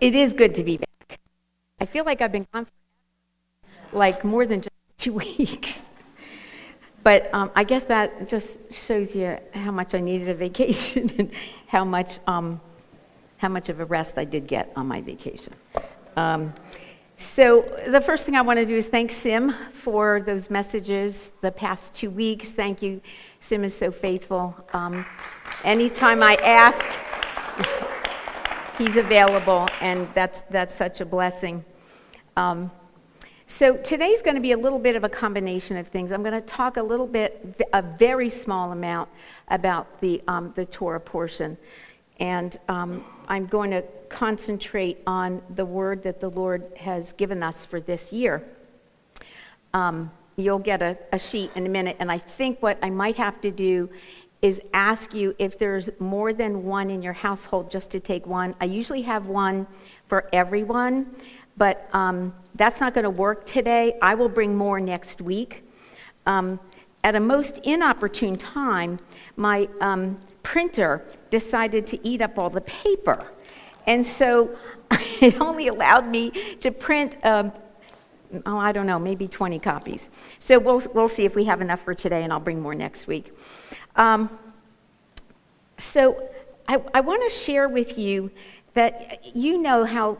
It is good to be back. I feel like I've been gone for like more than just two weeks. But um, I guess that just shows you how much I needed a vacation and how much, um, how much of a rest I did get on my vacation. Um, so, the first thing I want to do is thank Sim for those messages the past two weeks. Thank you. Sim is so faithful. Um, anytime I ask, he's available, and that's, that's such a blessing. Um, so, today's going to be a little bit of a combination of things. I'm going to talk a little bit, a very small amount, about the, um, the Torah portion. And um, I'm going to concentrate on the word that the Lord has given us for this year. Um, you'll get a, a sheet in a minute, and I think what I might have to do is ask you if there's more than one in your household just to take one. I usually have one for everyone, but um, that's not going to work today. I will bring more next week. Um, at a most inopportune time, my um, printer decided to eat up all the paper. And so it only allowed me to print, um, oh, I don't know, maybe 20 copies. So we'll, we'll see if we have enough for today, and I'll bring more next week. Um, so I, I want to share with you that you know how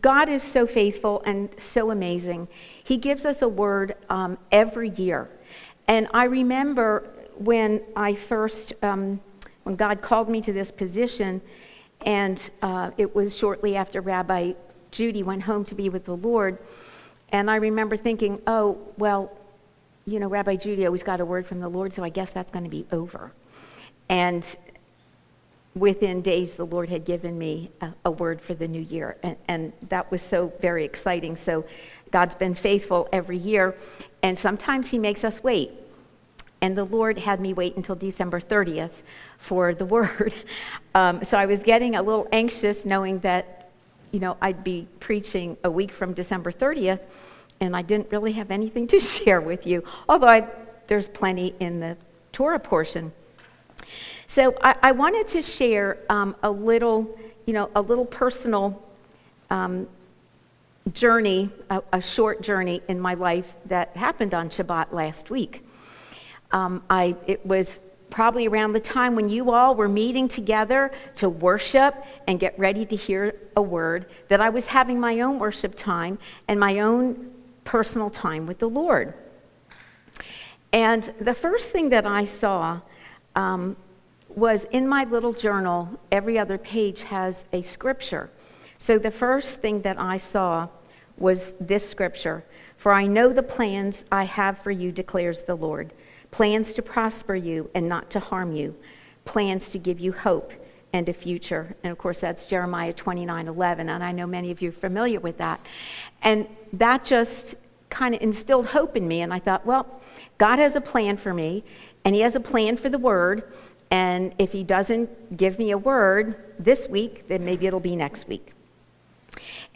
God is so faithful and so amazing. He gives us a word um, every year. And I remember when I first, um, when God called me to this position, and uh, it was shortly after Rabbi Judy went home to be with the Lord. And I remember thinking, oh, well, you know, Rabbi Judy always got a word from the Lord, so I guess that's going to be over. And within days, the Lord had given me a, a word for the new year. And, and, that was so very exciting. So God's been faithful every year. And sometimes He makes us wait. And the Lord had me wait until December 30th for the word. Um, so I was getting a little anxious knowing that, you know, I'd be preaching a week from December 30th, and I didn't really have anything to share with you, although I, there's plenty in the Torah portion. So I, I wanted to share um, a little, you know, a little personal um, journey, a, a, short journey in my life that happened on Shabbat last week. Um, I, it was probably around the time when you all were meeting together to worship and get ready to hear a word, that I was having my own worship time and my own personal time with the Lord. And the first thing that I saw um, was in my little journal, every other page has a scripture. So the first thing that I saw was this scripture For I know the plans I have for you, declares the Lord plans to prosper you and not to harm you, plans to give you hope and a future. And of course, that's Jeremiah 29 11. And I know many of you are familiar with that. And that just kind of instilled hope in me. And I thought, well, God has a plan for me, and He has a plan for the Word. And if He doesn't give me a word this week, then maybe it'll be next week.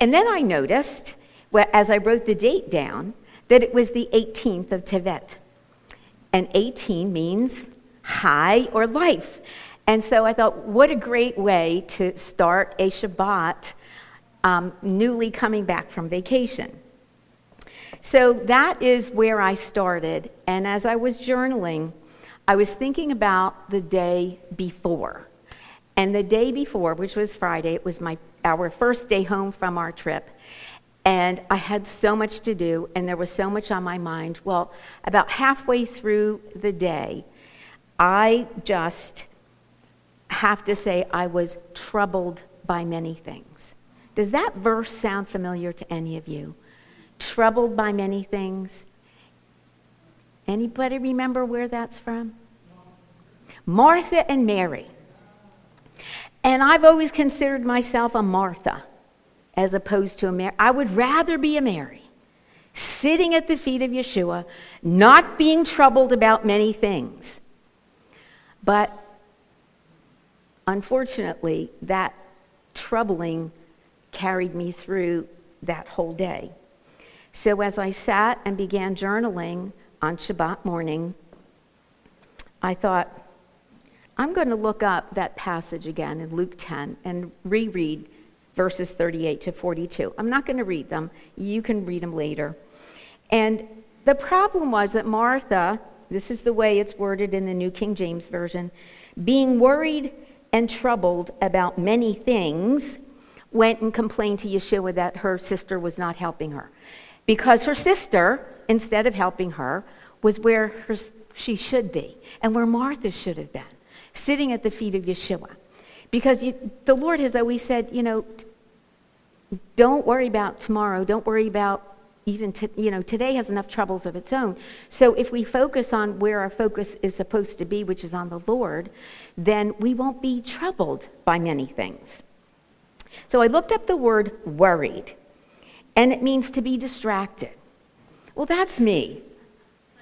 And then I noticed, as I wrote the date down, that it was the 18th of Tevet and 18 means high or life. And so I thought, what a great way to start a Shabbat um, newly coming back from vacation. So that is where I started. And as I was journaling, I was thinking about the day before. And the day before, which was Friday, it was my, our first day home from our trip. And I had so much to do, and there was so much on my mind. Well, about halfway through the day, I just have to say I was troubled by many things. Does that verse sound familiar to any of you? Troubled by many things. Anybody remember where that's from? Martha and Mary. And I've always considered myself a Martha as opposed to a Mary. I would rather be a Mary, sitting at the feet of Yeshua, not being troubled about many things. But unfortunately, that troubling carried me through that whole day. So as I sat and began journaling on Shabbat morning, I thought, I'm going to look up that passage again in Luke 10 and reread verses 38 to 42. I'm not going to read them, you can read them later. And the problem was that Martha, this is the way it's worded in the New King James Version, being worried and troubled about many things, went and complained to Yeshua that her sister was not helping her. Because her sister, instead of helping her, was where her, she should be and where Martha should have been, sitting at the feet of Yeshua. Because you, the Lord has always said, you know, don't worry about tomorrow. Don't worry about even, to, you know, today has enough troubles of its own. So if we focus on where our focus is supposed to be, which is on the Lord, then we won't be troubled by many things. So I looked up the word worried, and it means to be distracted. Well, that's me.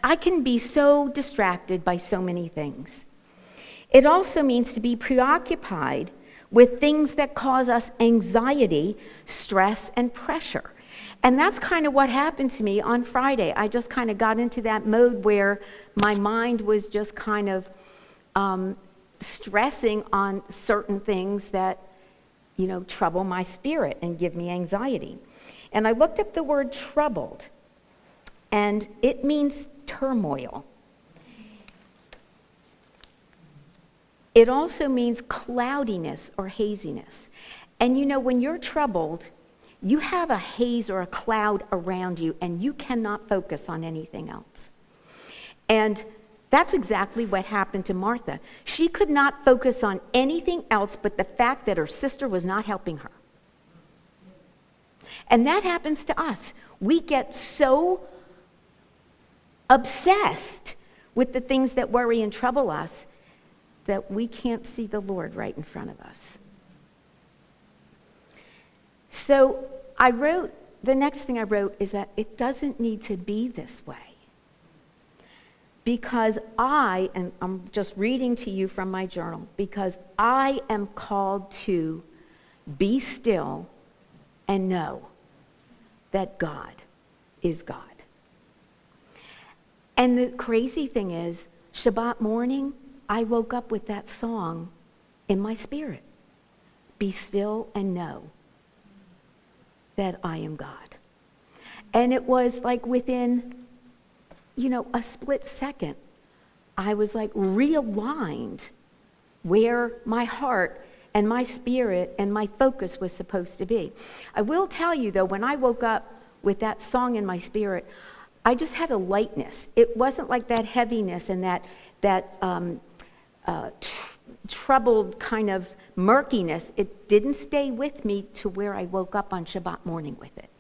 I can be so distracted by so many things. It also means to be preoccupied with things that cause us anxiety, stress, and pressure. And that's kind of what happened to me on Friday. I just kind of got into that mode where my mind was just kind of um, stressing on certain things that, you know, trouble my spirit and give me anxiety. And I looked up the word troubled, and it means turmoil. It also means cloudiness or haziness. And you know, when you're troubled, you have a haze or a cloud around you, and you cannot focus on anything else. And that's exactly what happened to Martha. She could not focus on anything else but the fact that her sister was not helping her. And that happens to us. We get so obsessed with the things that worry and trouble us that we can't see the Lord right in front of us. So I wrote, the next thing I wrote is that it doesn't need to be this way. Because I, and I'm just reading to you from my journal, because I am called to be still and know that God is God. And the crazy thing is, Shabbat morning, I woke up with that song in my spirit Be still and know that I am God. And it was like within, you know, a split second, I was like realigned where my heart and my spirit and my focus was supposed to be. I will tell you though, when I woke up with that song in my spirit, I just had a lightness. It wasn't like that heaviness and that, that um, uh, tr- troubled kind of murkiness. It didn't stay with me to where I woke up on Shabbat morning with it.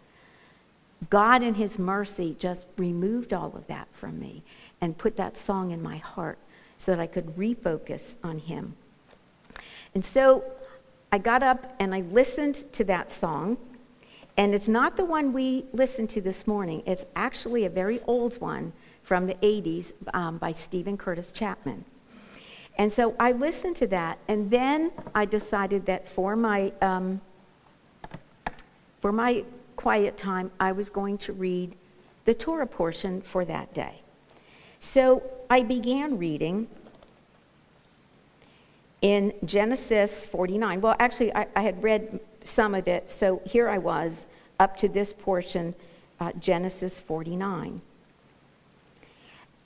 God, in His mercy, just removed all of that from me and put that song in my heart so that I could refocus on Him. And so I got up and I listened to that song and it's not the one we listened to this morning. It's actually a very old one from the 80s um, by Steven Curtis Chapman. And so I listened to that, and then I decided that for my, um, for my quiet time, I was going to read the Torah portion for that day. So I began reading in Genesis 49. Well, actually, I, I had read some of it. So here I was up to this portion, uh, Genesis 49.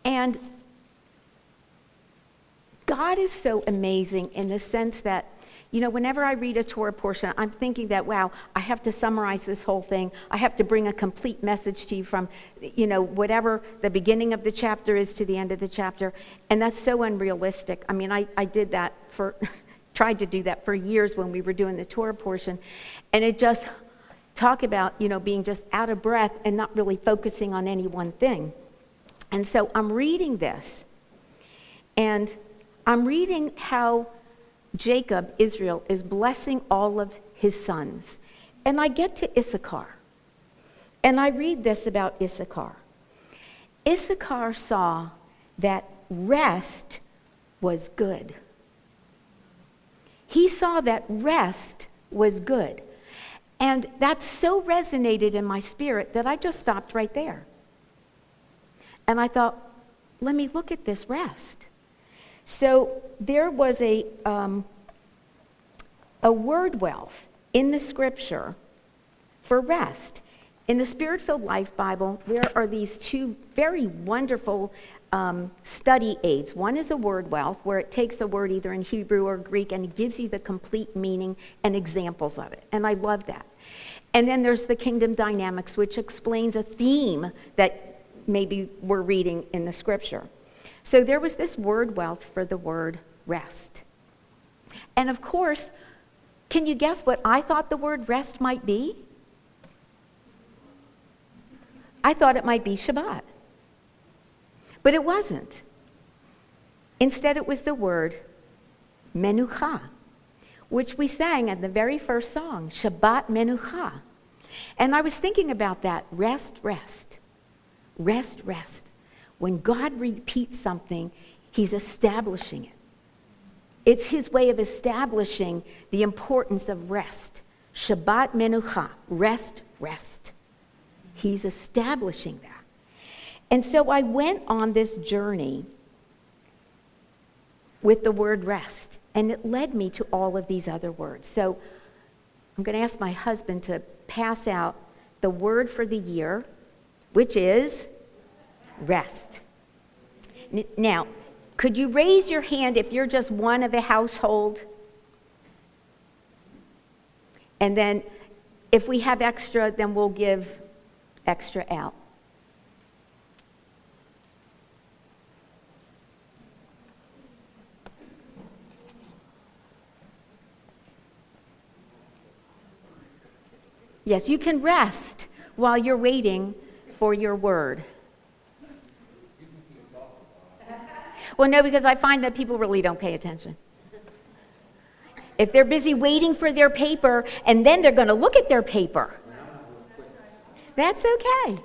And God is so amazing in the sense that, you know, whenever I read a Torah portion, I'm thinking that, wow, I have to summarize this whole thing. I have to bring a complete message to you from, you know, whatever the beginning of the chapter is to the end of the chapter. And that's so unrealistic. I mean, I, I did that for. tried to do that for years when we were doing the Torah portion. And it just talk about, you know, being just out of breath and not really focusing on any one thing. And so I'm reading this. And I'm reading how Jacob, Israel, is blessing all of his sons. And I get to Issachar. And I read this about Issachar. Issachar saw that rest was good. He saw that rest was good. And that so resonated in my spirit that I just stopped right there. And I thought, let me look at this rest. So there was a, um, a word wealth in the scripture for rest. In the Spirit filled Life Bible, there are these two very wonderful um, study aids. One is a word wealth, where it takes a word either in Hebrew or Greek and it gives you the complete meaning and examples of it. And I love that. And then there's the Kingdom Dynamics, which explains a theme that maybe we're reading in the scripture. So there was this word wealth for the word rest. And of course, can you guess what I thought the word rest might be? I thought it might be Shabbat. But it wasn't. Instead, it was the word menucha, which we sang at the very first song, Shabbat menucha. And I was thinking about that rest, rest, rest, rest. When God repeats something, He's establishing it. It's His way of establishing the importance of rest. Shabbat menucha, rest, rest. He's establishing that. And so I went on this journey with the word rest, and it led me to all of these other words. So I'm going to ask my husband to pass out the word for the year, which is rest. Now, could you raise your hand if you're just one of a household? And then if we have extra, then we'll give extra out. Yes, you can rest while you're waiting for your word. Well, no, because I find that people really don't pay attention. If they're busy waiting for their paper and then they're going to look at their paper, that's okay.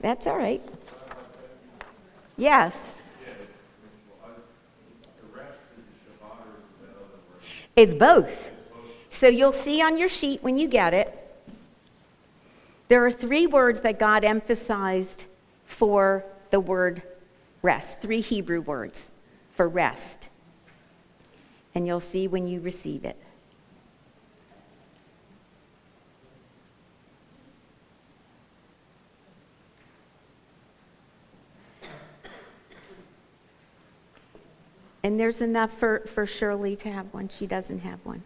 That's all right. Yes. It's both. So you'll see on your sheet when you get it, there are three words that God emphasized for the word rest, three Hebrew words for rest. And you'll see when you receive it. And there's enough for, for Shirley to have one. She doesn't have one.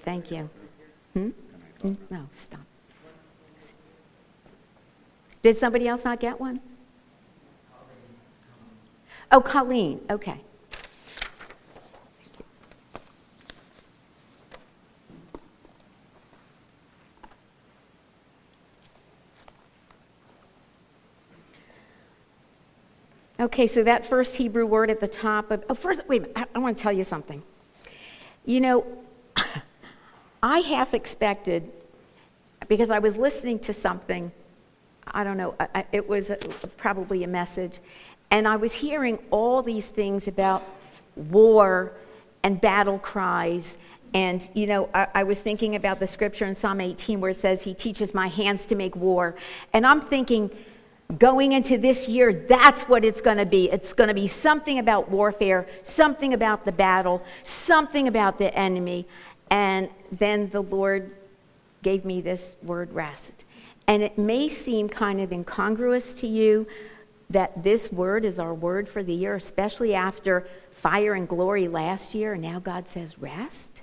Thank you. Hmm? hmm? No, stop. Did somebody else not get one? Oh, Colleen. Okay. Okay, so that first Hebrew word at the top of, oh, first, wait, I, I want to tell you something. You know, I half expected, because I was listening to something, I don't know, it was probably a message, and I was hearing all these things about war and battle cries. And, you know, I, I, was thinking about the scripture in Psalm 18 where it says, He teaches my hands to make war. And I'm thinking, going into this year, that's what it's going to be. It's going to be something about warfare, something about the battle, something about the enemy. And then the Lord gave me this word rest. And it may seem kind of incongruous to you that this word is our word for the year, especially after fire and glory last year, and now God says rest.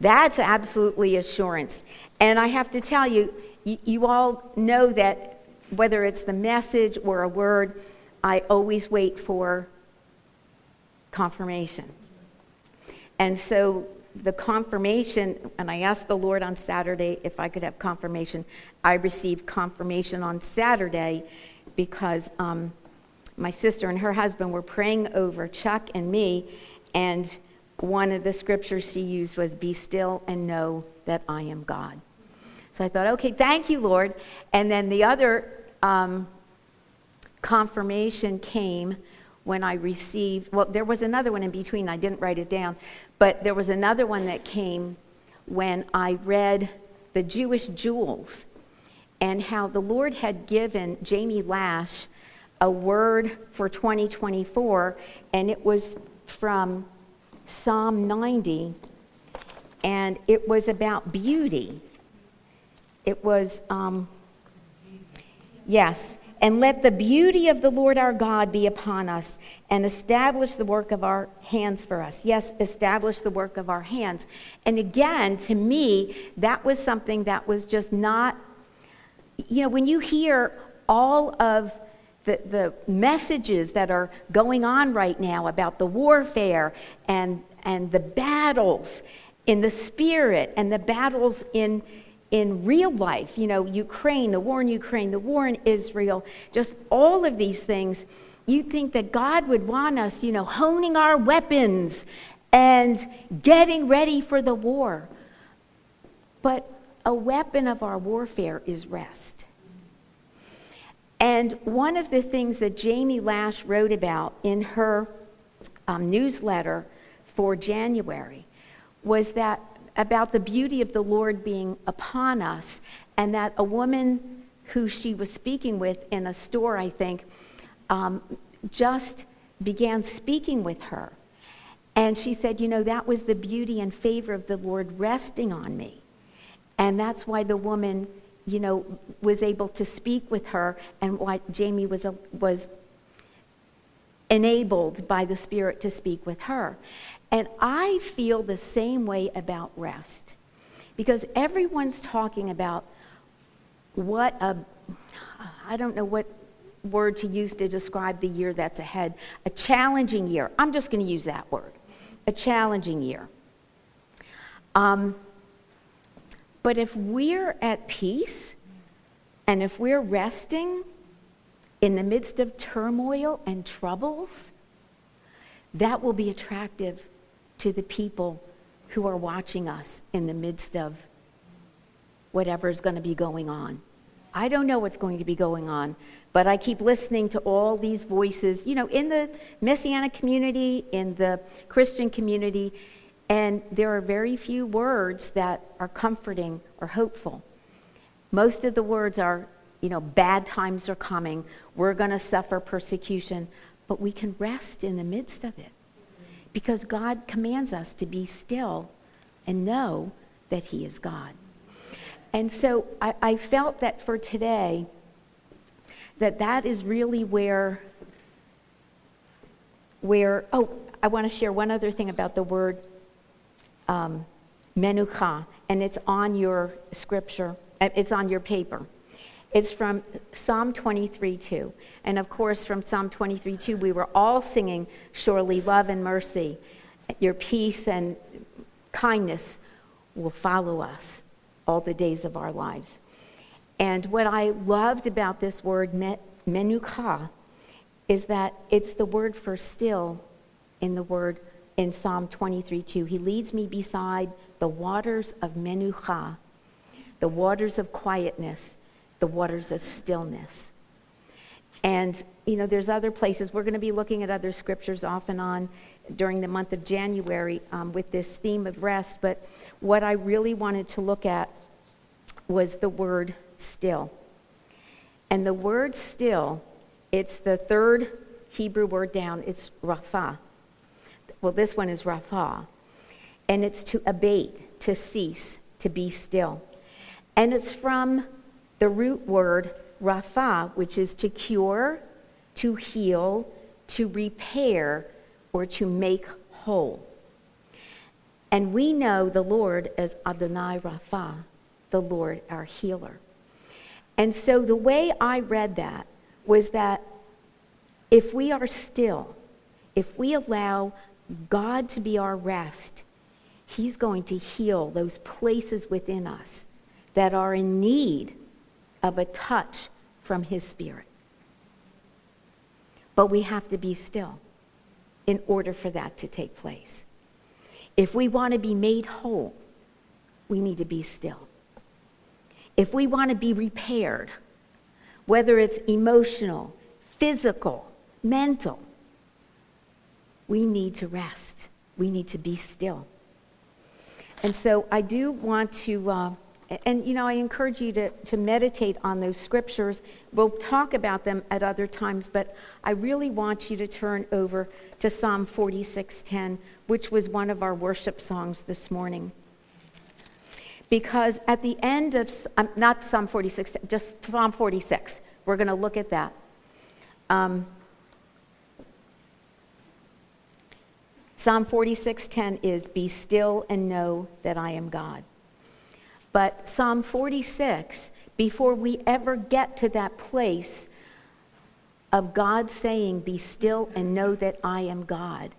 That's absolutely assurance. And I have to tell you, you, you all know that whether it's the message or a word, I always wait for confirmation. And so the confirmation, and I asked the Lord on Saturday if I could have confirmation. I received confirmation on Saturday because um, my sister and her husband were praying over Chuck and me, and one of the scriptures she used was, Be still and know that I am God. So I thought, okay, thank you, Lord. And then the other um, confirmation came when I received, well, there was another one in between, I didn't write it down, but there was another one that came when I read the Jewish jewels and how the Lord had given Jamie Lash a word for 2024, and it was from Psalm 90, and it was about beauty. It was, um, yes, and let the beauty of the Lord our God be upon us and establish the work of our hands for us. Yes, establish the work of our hands. And again, to me, that was something that was just not, you know, when you hear all of the, the messages that are going on right now about the warfare and, and the battles in the spirit and the battles in, in real life, you know, Ukraine, the war in Ukraine, the war in Israel, just all of these things, you think that God would want us, you know, honing our weapons and getting ready for the war. But a weapon of our warfare is rest. And one of the things that Jamie Lash wrote about in her um, newsletter for January was that about the beauty of the Lord being upon us, and that a woman who she was speaking with in a store, I think, um, just began speaking with her. And she said, You know, that was the beauty and favor of the Lord resting on me. And that's why the woman, you know, was able to speak with her and why Jamie was, a, was enabled by the Spirit to speak with her. And I feel the same way about rest because everyone's talking about what a, I don't know what word to use to describe the year that's ahead, a challenging year. I'm just going to use that word, a challenging year. Um, but if we're at peace and if we're resting in the midst of turmoil and troubles, that will be attractive to the people who are watching us in the midst of whatever is going to be going on. I don't know what's going to be going on, but I keep listening to all these voices, you know, in the Messianic community, in the Christian community, and there are very few words that are comforting or hopeful. Most of the words are, you know, bad times are coming, we're going to suffer persecution, but we can rest in the midst of it because God commands us to be still and know that He is God. And so I, I felt that for today, that that is really where, where, oh, I want to share one other thing about the word um, menucha, and it's on your scripture, uh, it's on your paper. It's from Psalm 23 2. And of course, from Psalm 23 2, we were all singing, Surely love and mercy, your peace and kindness will follow us all the days of our lives. And what I loved about this word, menucha, is that it's the word for still in the word in Psalm 23 2. He leads me beside the waters of menucha, the waters of quietness the waters of stillness. And, you know, there's other places. We're going to be looking at other scriptures off and on during the month of January um, with this theme of rest. But what I really wanted to look at was the word still. And the word still, it's the third Hebrew word down, it's rapha. Well, this one is rapha. And it's to abate, to cease, to be still. And it's from the root word rapha, which is to cure, to heal, to repair, or to make whole. And we know the Lord as Adonai Rapha, the Lord our healer. And so the way I read that was that if we are still, if we allow God to be our rest, He's going to heal those places within us that are in need of a touch from His Spirit. But we have to be still in order for that to take place. If we want to be made whole, we need to be still. If we want to be repaired, whether it's emotional, physical, mental, we need to rest. We need to be still. And so I do want to uh, and you know, I encourage you to, to meditate on those scriptures. We'll talk about them at other times, but I really want you to turn over to Psalm 46:10, which was one of our worship songs this morning. Because at the end of, um, not Psalm 46, just Psalm 46, we're going to look at that. Um, Psalm 46:10 is be still and know that I am God. But Psalm 46, before we ever get to that place of God saying, Be still and know that I am God,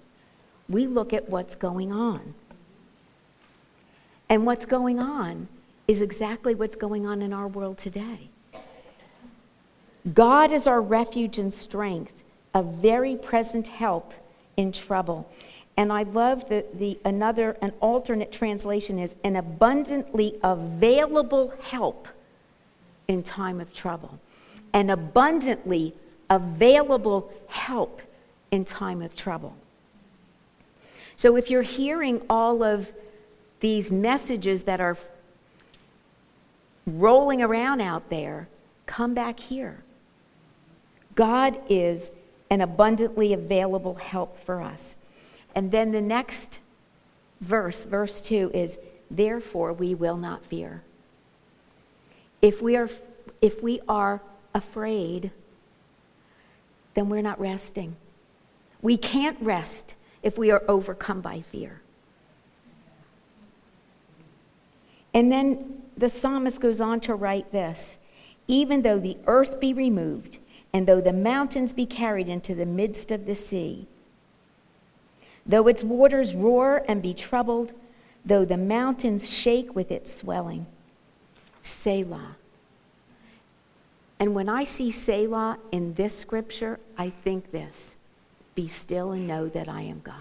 we look at what's going on. And what's going on is exactly what's going on in our world today. God is our refuge and strength, a very present help in trouble. And I love that the another an alternate translation is an abundantly available help in time of trouble. An abundantly available help in time of trouble. So if you're hearing all of these messages that are rolling around out there, come back here. God is an abundantly available help for us. And then the next verse, verse 2, is Therefore we will not fear. If we are, if we are afraid, then we're not resting. We can't rest if we are overcome by fear. And then the psalmist goes on to write this Even though the earth be removed, and though the mountains be carried into the midst of the sea, Though its waters roar and be troubled, though the mountains shake with its swelling. Selah. And when I see Selah in this scripture, I think this Be still and know that I am God.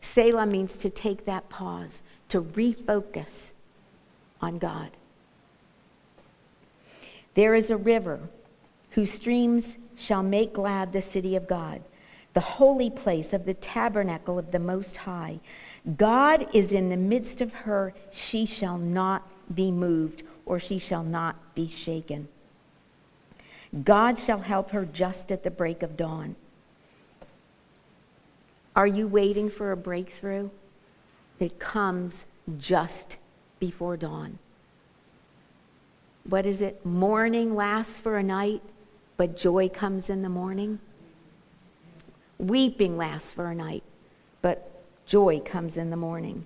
Selah means to take that pause, to refocus on God. There is a river whose streams shall make glad the city of God the holy place of the tabernacle of the Most High. God is in the midst of her. She shall not be moved, or she shall not be shaken. God shall help her just at the break of dawn. Are you waiting for a breakthrough? It comes just before dawn. What is it? Mourning lasts for a night, but joy comes in the morning. Weeping lasts for a night, but joy comes in the morning.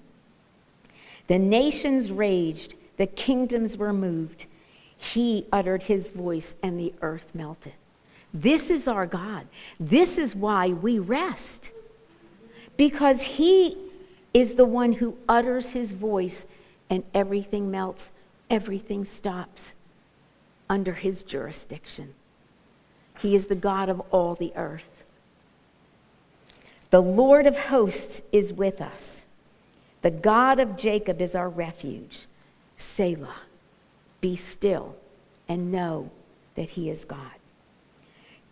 The nations raged, the kingdoms were moved. He uttered his voice, and the earth melted. This is our God. This is why we rest. Because he is the one who utters his voice, and everything melts, everything stops under his jurisdiction. He is the God of all the earth. The Lord of hosts is with us. The God of Jacob is our refuge. Selah, be still and know that he is God.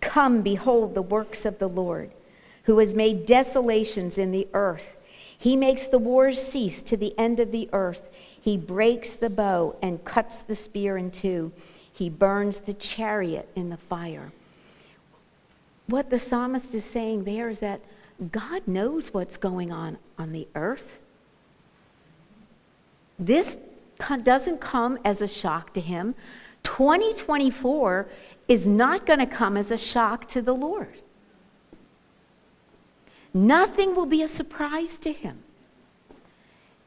Come, behold the works of the Lord, who has made desolations in the earth. He makes the wars cease to the end of the earth. He breaks the bow and cuts the spear in two. He burns the chariot in the fire. What the psalmist is saying there is that God knows what's going on on the earth. This doesn't come as a shock to him. 2024 is not going to come as a shock to the Lord. Nothing will be a surprise to him.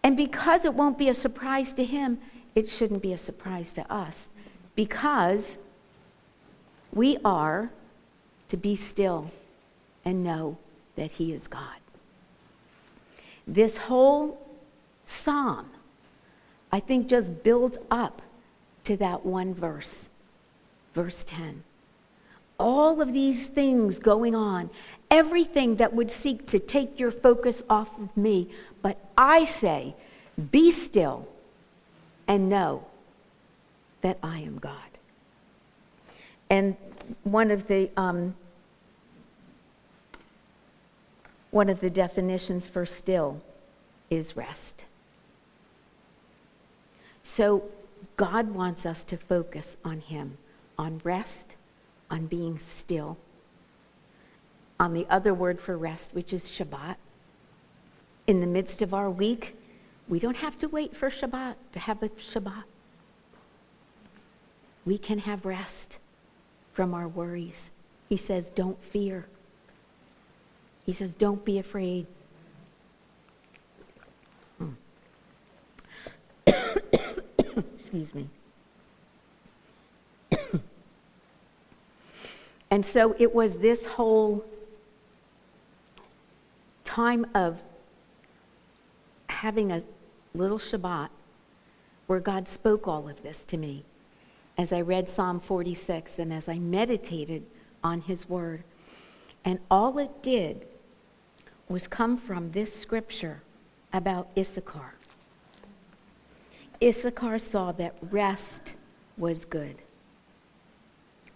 And because it won't be a surprise to him, it shouldn't be a surprise to us because we are to be still and know that He is God. This whole psalm, I think, just builds up to that one verse, verse 10. All of these things going on, everything that would seek to take your focus off of me, but I say, be still and know that I am God. And one of the um, One of the definitions for still is rest. So God wants us to focus on Him, on rest, on being still, on the other word for rest, which is Shabbat. In the midst of our week, we don't have to wait for Shabbat to have a Shabbat. We can have rest from our worries. He says, don't fear. He says, don't be afraid. Excuse me. and so it was this whole time of having a little Shabbat where God spoke all of this to me as I read Psalm 46 and as I meditated on his word. And all it did was come from this scripture about Issachar. Issachar saw that rest was good.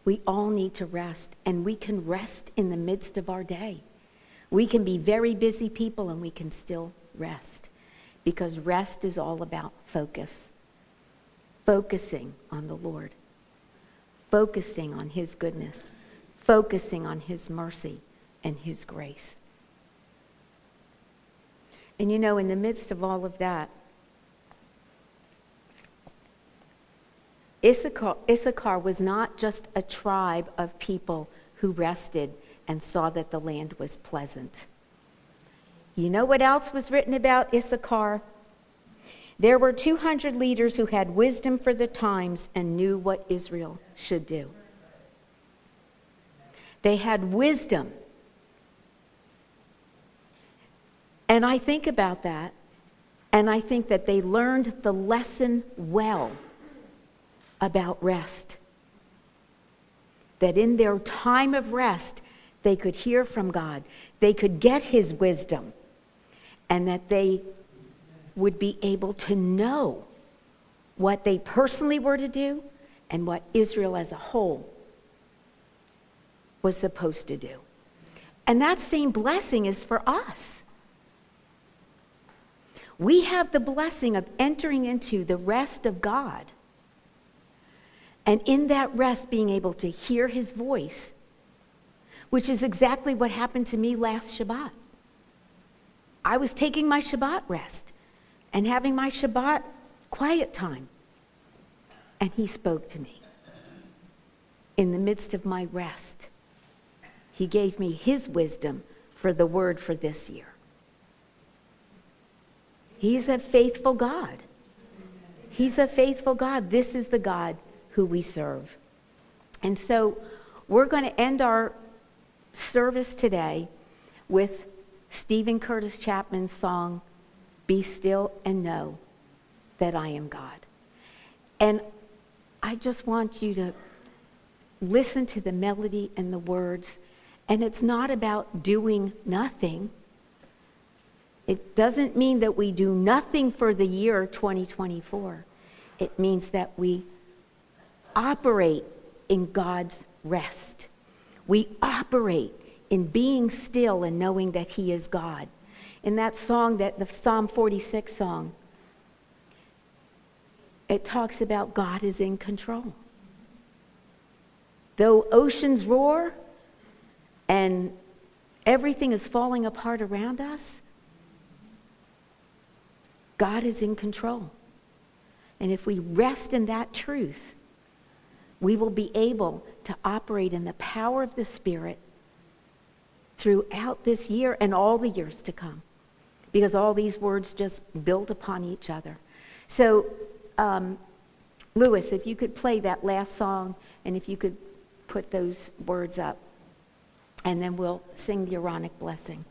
We all need to rest, and we can rest in the midst of our day. We can be very busy people and we can still rest because rest is all about focus. Focusing on the Lord, focusing on His goodness, focusing on His mercy and His grace. And you know, in the midst of all of that, Issachar, Issachar was not just a tribe of people who rested and saw that the land was pleasant. You know what else was written about Issachar? There were 200 leaders who had wisdom for the times and knew what Israel should do. They had wisdom. And I think about that, and I think that they learned the lesson well about rest. That in their time of rest, they could hear from God, they could get His wisdom, and that they would be able to know what they personally were to do and what Israel as a whole was supposed to do. And that same blessing is for us. We have the blessing of entering into the rest of God. And in that rest, being able to hear his voice, which is exactly what happened to me last Shabbat. I was taking my Shabbat rest and having my Shabbat quiet time. And he spoke to me in the midst of my rest. He gave me his wisdom for the word for this year. He's a faithful God. He's a faithful God. This is the God who we serve. And so we're going to end our service today with Steven Curtis Chapman's song, Be Still and Know That I Am God. And I just want you to listen to the melody and the words. And it's not about doing nothing. It doesn't mean that we do nothing for the year 2024. It means that we operate in God's rest. We operate in being still and knowing that He is God. In that song, that the Psalm 46 song, it talks about God is in control. Though oceans roar and everything is falling apart around us, God is in control. And if we rest in that truth, we will be able to operate in the power of the Spirit throughout this year and all the years to come because all these words just build upon each other. So, um, Lewis, if you could play that last song and if you could put those words up, and then we'll sing the Aaronic blessing.